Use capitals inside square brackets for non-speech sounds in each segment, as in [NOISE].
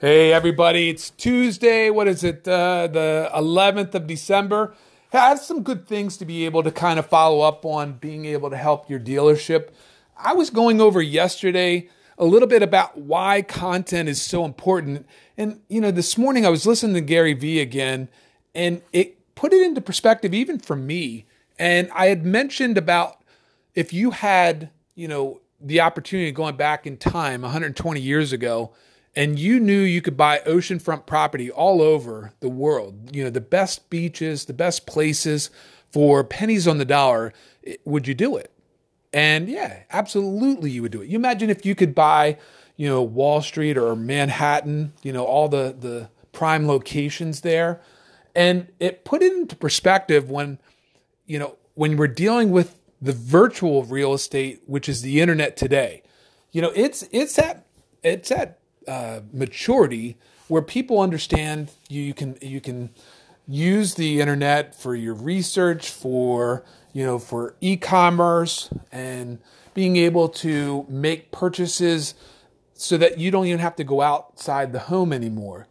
Hey, everybody, it's Tuesday. What is it? Uh, the 11th of December. I have some good things to be able to kind of follow up on being able to help your dealership. I was going over yesterday a little bit about why content is so important. And, you know, this morning I was listening to Gary Vee again, and it put it into perspective even for me. And I had mentioned about if you had, you know, the opportunity of going back in time 120 years ago and you knew you could buy oceanfront property all over the world, you know, the best beaches, the best places for pennies on the dollar, would you do it? And yeah, absolutely you would do it. You imagine if you could buy, you know, Wall Street or Manhattan, you know, all the the prime locations there. And it put it into perspective when, you know, when we're dealing with the virtual real estate, which is the internet today. You know, it's it's at it's at uh, maturity where people understand you, you can you can use the internet for your research for you know for e-commerce and being able to make purchases so that you don't even have to go outside the home anymore.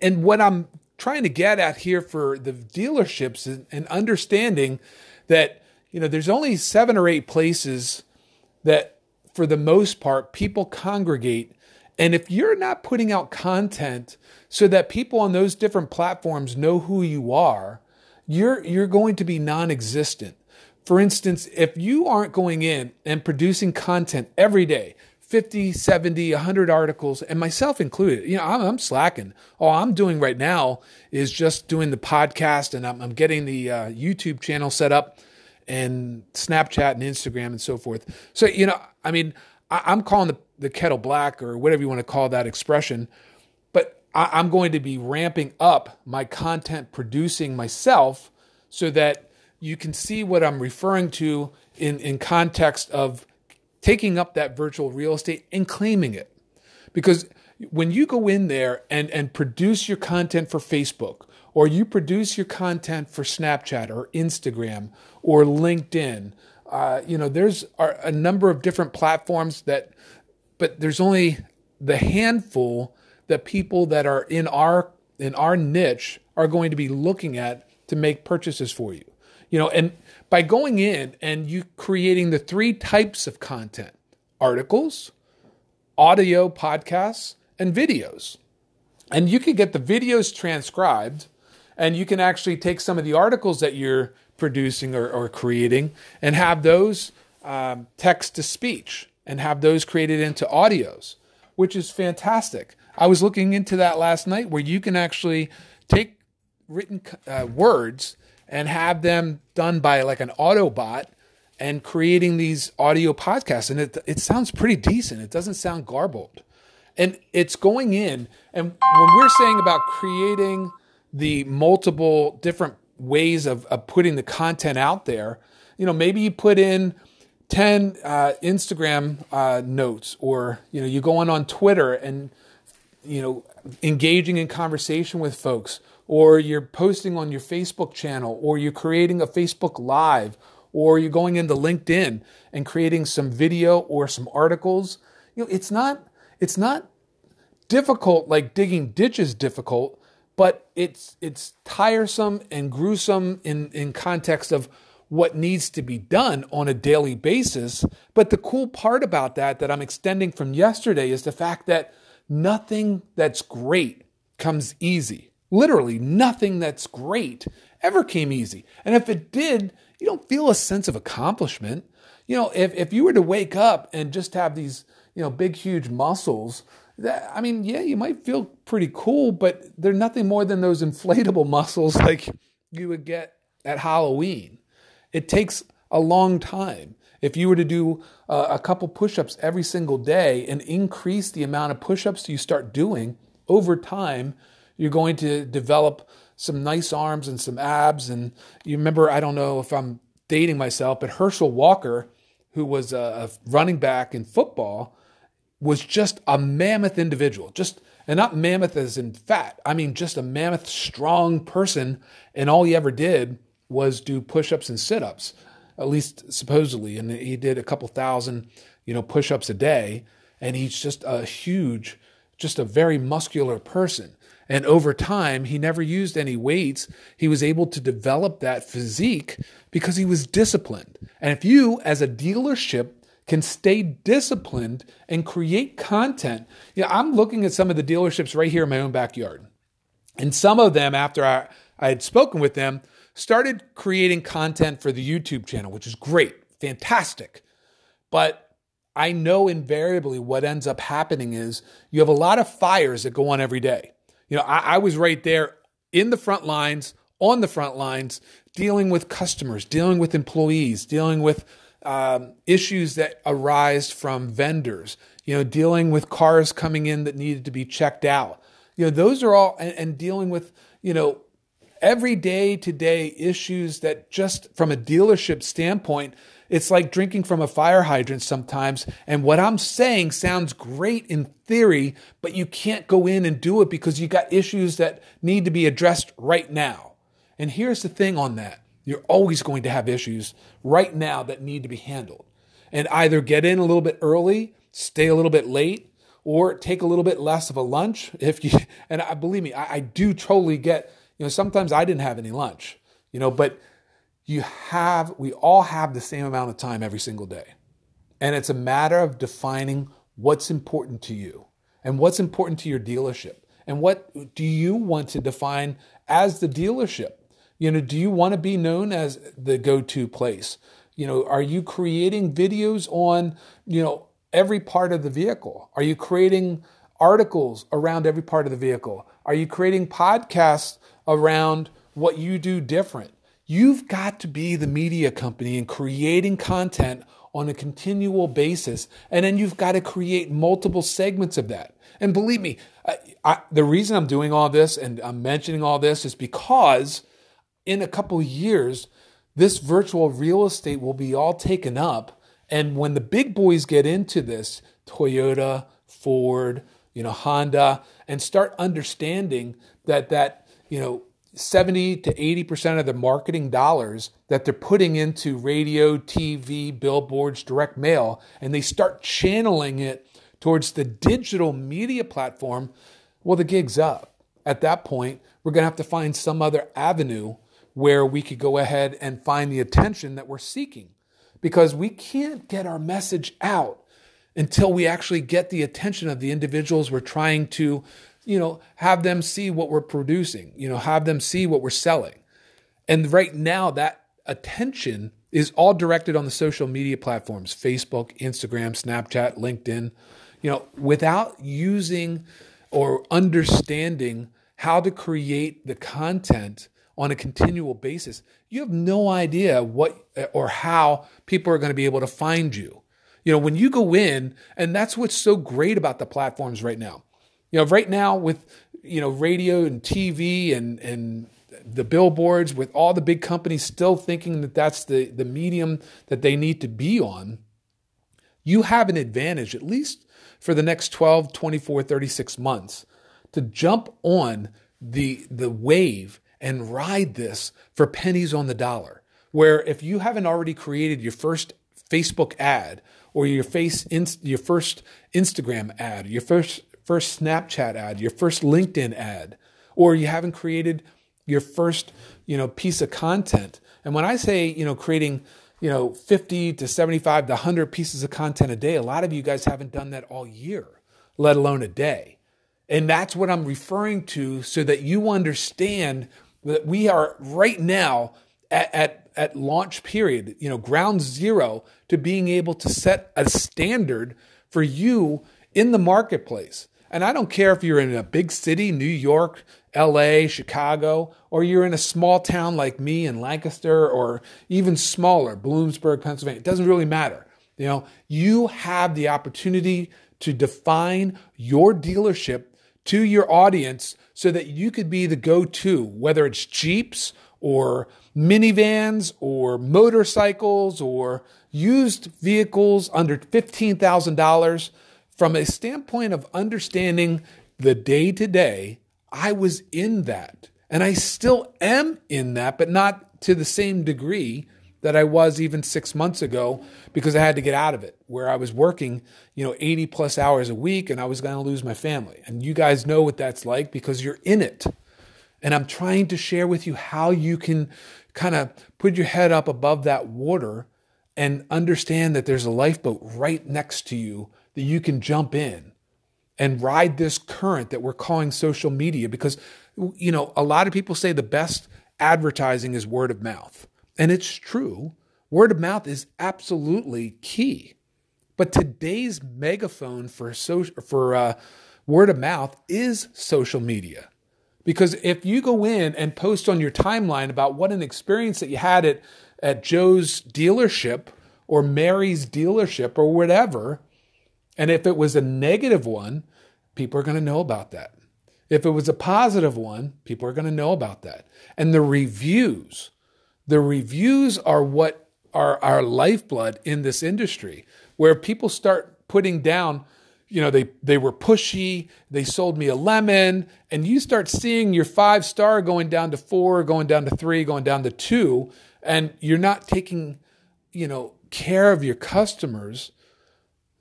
And what i'm trying to get at here for the dealerships is and understanding that you know there's only seven or eight places that for the most part people congregate and if you're not putting out content so that people on those different platforms know who you are, you're, you're going to be non existent. For instance, if you aren't going in and producing content every day, 50, 70, 100 articles, and myself included. You know, I'm, I'm, slacking. All I'm doing right now is just doing the podcast and I'm, I'm getting the uh, YouTube channel set up and Snapchat and Instagram and so forth. So, you know, I mean, I, I'm calling the the kettle black or whatever you want to call that expression. But I, am going to be ramping up my content producing myself so that you can see what I'm referring to in, in context of taking up that virtual real estate and claiming it. Because when you go in there and, and produce your content for Facebook, or you produce your content for Snapchat or Instagram or LinkedIn, uh, you know, there's a number of different platforms that but there's only the handful that people that are in our in our niche are going to be looking at to make purchases for you. You know, and by going in and you creating the three types of content, articles, audio podcasts, and videos. And you can get the videos transcribed and you can actually take some of the articles that you're producing or, or creating and have those um, text to speech and have those created into audios, which is fantastic. I was looking into that last night where you can actually take written uh, words and have them done by like an Autobot and creating these audio podcasts. And it, it sounds pretty decent. It doesn't sound garbled. And it's going in. And when we're saying about creating the multiple different ways of, of putting the content out there, you know, maybe you put in 10 uh, Instagram uh, notes, or you know, you go on on Twitter and you know, engaging in conversation with folks, or you're posting on your Facebook channel, or you're creating a Facebook Live, or you're going into LinkedIn and creating some video or some articles. You know, it's not it's not difficult like digging ditches difficult, but it's it's tiresome and gruesome in in context of what needs to be done on a daily basis. But the cool part about that, that I'm extending from yesterday, is the fact that nothing that's great comes easy. Literally, nothing that's great ever came easy. And if it did, you don't feel a sense of accomplishment. You know, if, if you were to wake up and just have these, you know, big, huge muscles, that, I mean, yeah, you might feel pretty cool, but they're nothing more than those inflatable [LAUGHS] muscles like you would get at Halloween. It takes a long time. If you were to do uh, a couple push ups every single day and increase the amount of push ups you start doing over time, you're going to develop some nice arms and some abs. And you remember, I don't know if I'm dating myself, but Herschel Walker, who was a running back in football, was just a mammoth individual. Just and not mammoth as in fat. I mean, just a mammoth, strong person. And all he ever did was do push-ups and sit-ups, at least supposedly, and he did a couple thousand, you know, push-ups a day, and he's just a huge, just a very muscular person. And over time, he never used any weights. He was able to develop that physique because he was disciplined. And if you, as a dealership, can stay disciplined and create content, you know, I'm looking at some of the dealerships right here in my own backyard. And some of them, after I, I had spoken with them, started creating content for the YouTube channel, which is great, fantastic. But I know invariably what ends up happening is you have a lot of fires that go on every day. You know, I, I was right there in the front lines, on the front lines, dealing with customers, dealing with employees, dealing with um, issues that arise from vendors, you know, dealing with cars coming in that needed to be checked out. You know, those are all, and, and dealing with, you know, everyday to day issues that just from a dealership standpoint, it's like drinking from a fire hydrant sometimes. And what I'm saying sounds great in theory, but you can't go in and do it because you got issues that need to be addressed right now. And here's the thing on that you're always going to have issues right now that need to be handled. And either get in a little bit early, stay a little bit late, or take a little bit less of a lunch. If you, [LAUGHS] and I believe me, I, I do totally get, you know, sometimes I didn't have any lunch, you know, but you have, we all have the same amount of time every single day. And it's a matter of defining what's important to you and what's important to your dealership and what do you want to define as the dealership. You know, do you want to be known as the go to place? You know, are you creating videos on, you know, every part of the vehicle? Are you creating articles around every part of the vehicle? Are you creating podcasts around what you do different? You've got to be the media company and creating content on a continual basis. And then you've got to create multiple segments of that. And believe me, I, I, the reason I'm doing all this and I'm mentioning all this is because in a couple years, this virtual real estate will be all taken up. And when the big boys get into this, Toyota, Ford, you know, Honda, and start understanding that that, you know, 70 to 80% of the marketing dollars that they're putting into radio, TV, billboards, direct mail, and they start channeling it towards the digital media platform, well, the gig's up. At that point, we're going to have to find some other avenue where we could go ahead and find the attention that we're seeking because we can't get our message out until we actually get the attention of the individuals we're trying to you know, have them see what we're producing, you know, have them see what we're selling. And right now, that attention is all directed on the social media platforms Facebook, Instagram, Snapchat, LinkedIn, you know, without using or understanding how to create the content on a continual basis, you have no idea what or how people are going to be able to find you. You know, when you go in, and that's what's so great about the platforms right now. You know, right now with you know radio and TV and and the billboards, with all the big companies still thinking that that's the the medium that they need to be on, you have an advantage at least for the next 12, 24, 36 months to jump on the the wave and ride this for pennies on the dollar. Where if you haven't already created your first Facebook ad or your face your first Instagram ad, your first first Snapchat ad, your first LinkedIn ad, or you haven't created your first, you know, piece of content. And when I say, you know, creating, you know, 50 to 75 to 100 pieces of content a day, a lot of you guys haven't done that all year, let alone a day. And that's what I'm referring to so that you understand that we are right now at, at, at launch period, you know, ground zero to being able to set a standard for you in the marketplace. And I don't care if you're in a big city, New York, LA, Chicago, or you're in a small town like me in Lancaster or even smaller, Bloomsburg, Pennsylvania. It doesn't really matter. You know, you have the opportunity to define your dealership to your audience so that you could be the go-to, whether it's Jeeps or minivans or motorcycles or used vehicles under $15,000 from a standpoint of understanding the day to day, I was in that. And I still am in that, but not to the same degree that I was even six months ago because I had to get out of it where I was working, you know, 80 plus hours a week and I was going to lose my family. And you guys know what that's like because you're in it. And I'm trying to share with you how you can kind of put your head up above that water and understand that there's a lifeboat right next to you that you can jump in and ride this current that we're calling social media because you know a lot of people say the best advertising is word of mouth. And it's true. Word of mouth is absolutely key. But today's megaphone for social for uh, word of mouth is social media. Because if you go in and post on your timeline about what an experience that you had at at Joe's dealership or Mary's dealership or whatever and if it was a negative one, people are going to know about that. If it was a positive one, people are going to know about that. And the reviews, the reviews are what are our lifeblood in this industry, where people start putting down, you know, they, they were pushy, they sold me a lemon, and you start seeing your five star going down to four, going down to three, going down to two, and you're not taking, you know, care of your customers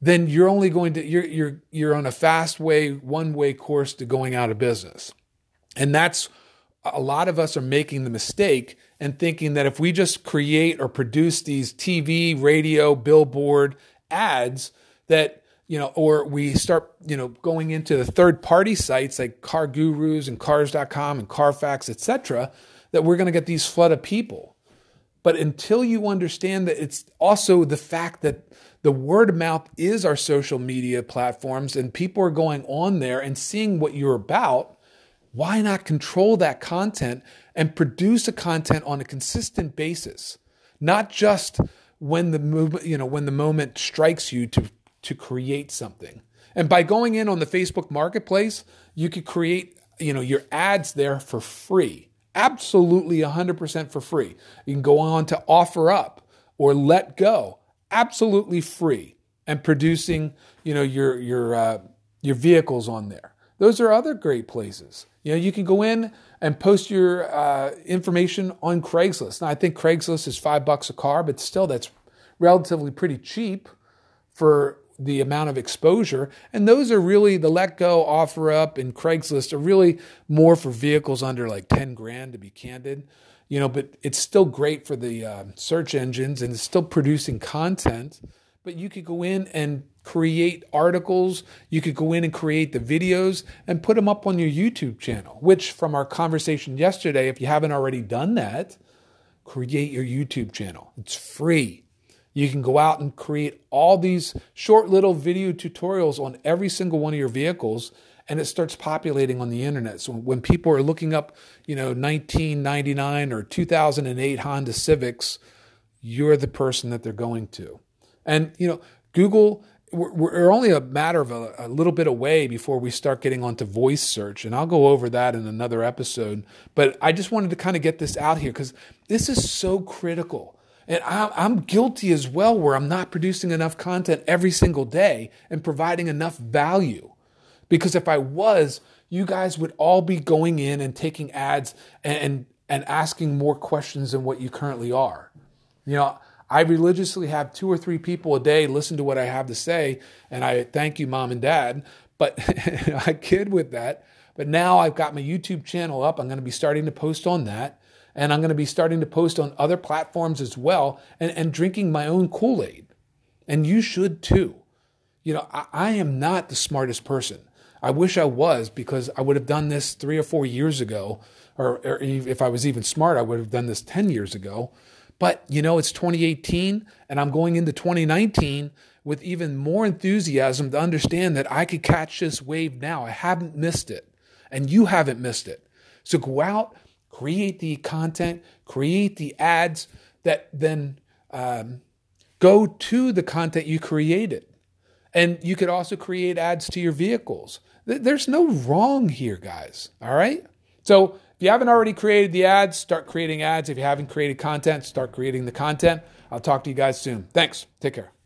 then you're only going to you're you're you're on a fast way one way course to going out of business. And that's a lot of us are making the mistake and thinking that if we just create or produce these TV, radio, billboard ads that you know or we start you know going into the third party sites like CarGurus and cars.com and carfax etc that we're going to get these flood of people but until you understand that it's also the fact that the word of mouth is our social media platforms and people are going on there and seeing what you're about, why not control that content and produce a content on a consistent basis? Not just when the movement, you know, when the moment strikes you to to create something. And by going in on the Facebook marketplace, you could create, you know, your ads there for free. Absolutely 100% for free. You can go on to OfferUp or Letgo, absolutely free and producing, you know, your your uh, your vehicles on there. Those are other great places. You know, you can go in and post your uh, information on Craigslist. Now, I think Craigslist is five bucks a car, but still, that's relatively pretty cheap for the amount of exposure. And those are really the Letgo, OfferUp, and Craigslist are really more for vehicles under like ten grand, to be candid you know, but it's still great for the uh, search engines and it's still producing content. But you could go in and create articles. You could go in and create the videos and put them up on your YouTube channel, which from our conversation yesterday, if you haven't already done that, create your YouTube channel. It's free. You can go out and create all these short little video tutorials on every single one of your vehicles and it starts populating on the internet. So when people are looking up, you know, 1999 or 2008 Honda Civics, you're the person that they're going to. And, you know, Google, we're, only a matter of a, a, little bit away before we start getting onto voice search. And I'll go over that in another episode. But I just wanted to kind of get this out here because this is so critical. And I'm guilty as well, where I'm not producing enough content every single day and providing enough value. Because if I was, you guys would all be going in and taking ads and, and asking more questions than what you currently are. You know, I religiously have two or three people a day listen to what I have to say, and I thank you, mom and dad. But [LAUGHS] I kid with that. But now I've got my YouTube channel up. I'm going to be starting to post on that. And I'm going to be starting to post on other platforms as well and, and drinking my own Kool Aid. And you should too. You know, I, I am not the smartest person. I wish I was because I would have done this three or four years ago, or, or, if I was even smart, I would have done this 10 years ago. But you know, it's 2018 and I'm going into 2019 with even more enthusiasm to understand that I could catch this wave now. I haven't missed it, and you haven't missed it. So go out, create the content, create the ads that then um, go to the content you created. And you could also create ads to your vehicles. There's no wrong here, guys. All right? So if you haven't already created the ads, start creating ads. If you haven't created content, start creating the content. I'll talk to you guys soon. Thanks. Take care.